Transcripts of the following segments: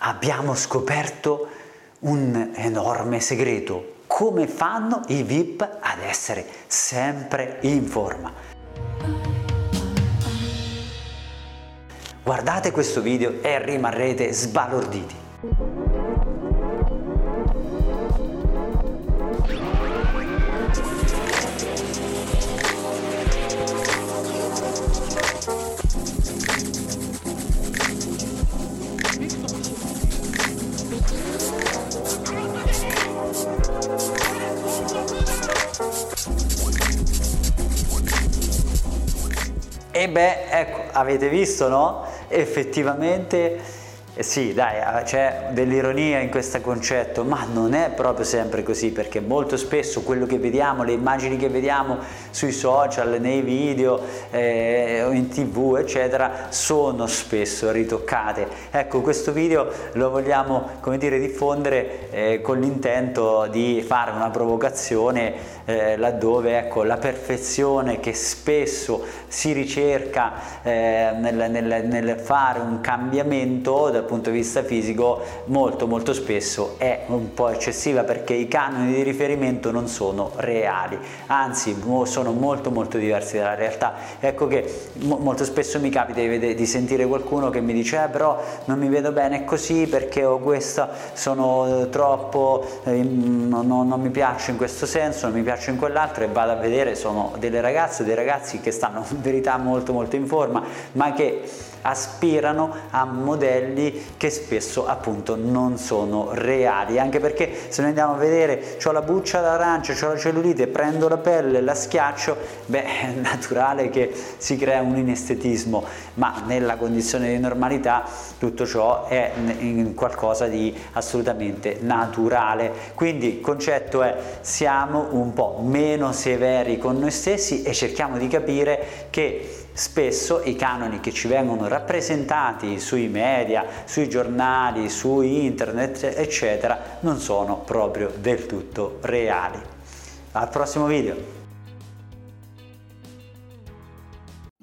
Abbiamo scoperto un enorme segreto. Come fanno i VIP ad essere sempre in forma? Guardate questo video e rimarrete sbalorditi. E beh, ecco, avete visto, no? Effettivamente eh sì, dai, eh, c'è dell'ironia in questo concetto, ma non è proprio sempre così, perché molto spesso quello che vediamo, le immagini che vediamo sui social, nei video, eh, in tv, eccetera, sono spesso ritoccate. Ecco, questo video lo vogliamo, come dire, diffondere eh, con l'intento di fare una provocazione eh, laddove ecco, la perfezione che spesso si ricerca eh, nel, nel, nel fare un cambiamento dal punto di vista fisico molto molto spesso è un po' eccessiva perché i canoni di riferimento non sono reali, anzi sono molto molto diversi dalla realtà. Ecco che mo molto spesso mi capita di, di, sentire qualcuno che mi dice eh, però non mi vedo bene così perché ho questa, sono troppo, eh, non, non mi piace in questo senso, non mi piace in quell'altro e vado a vedere, sono delle ragazze, dei ragazzi che stanno in verità molto molto in forma ma che aspirano a modelli che spesso appunto non sono reali. Anche perché se noi andiamo a vedere ho la buccia d'arancia, ho la cellulite prendo la pelle, la schiaccio beh è naturale che si crea un inestetismo. Ma nella condizione di normalità tutto ciò è qualcosa di assolutamente naturale. Quindi il concetto è siamo un po' meno severi con noi stessi e cerchiamo di capire che spesso i canoni che ci vengono rappresentati sui media, sui giornali, su internet, eccetera, non sono proprio del tutto reali. Al prossimo video!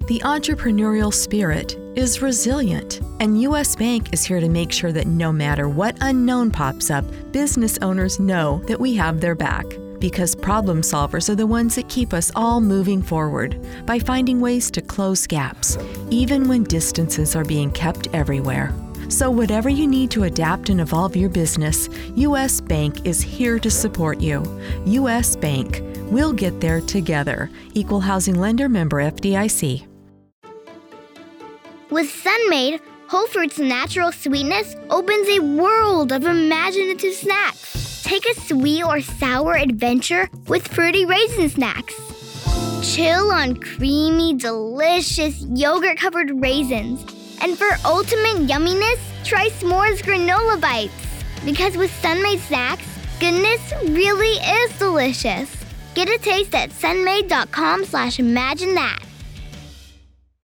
The entrepreneurial spirit is resilient, and US Bank is here to make sure that no matter what unknown pops up, business owners know that we have their back. Because problem solvers are the ones that keep us all moving forward by finding ways to close gaps, even when distances are being kept everywhere. So, whatever you need to adapt and evolve your business, US Bank is here to support you. US Bank, we'll get there together. Equal Housing Lender member FDIC. With Sunmade, Whole Fruits natural sweetness opens a world of imaginative snacks. Take a sweet or sour adventure with fruity raisin snacks. Chill on creamy, delicious yogurt covered raisins. And for ultimate yumminess, try s'mores granola bites. Because with Sunmade snacks, goodness really is delicious. Get a taste at sunmade.com slash imagine that.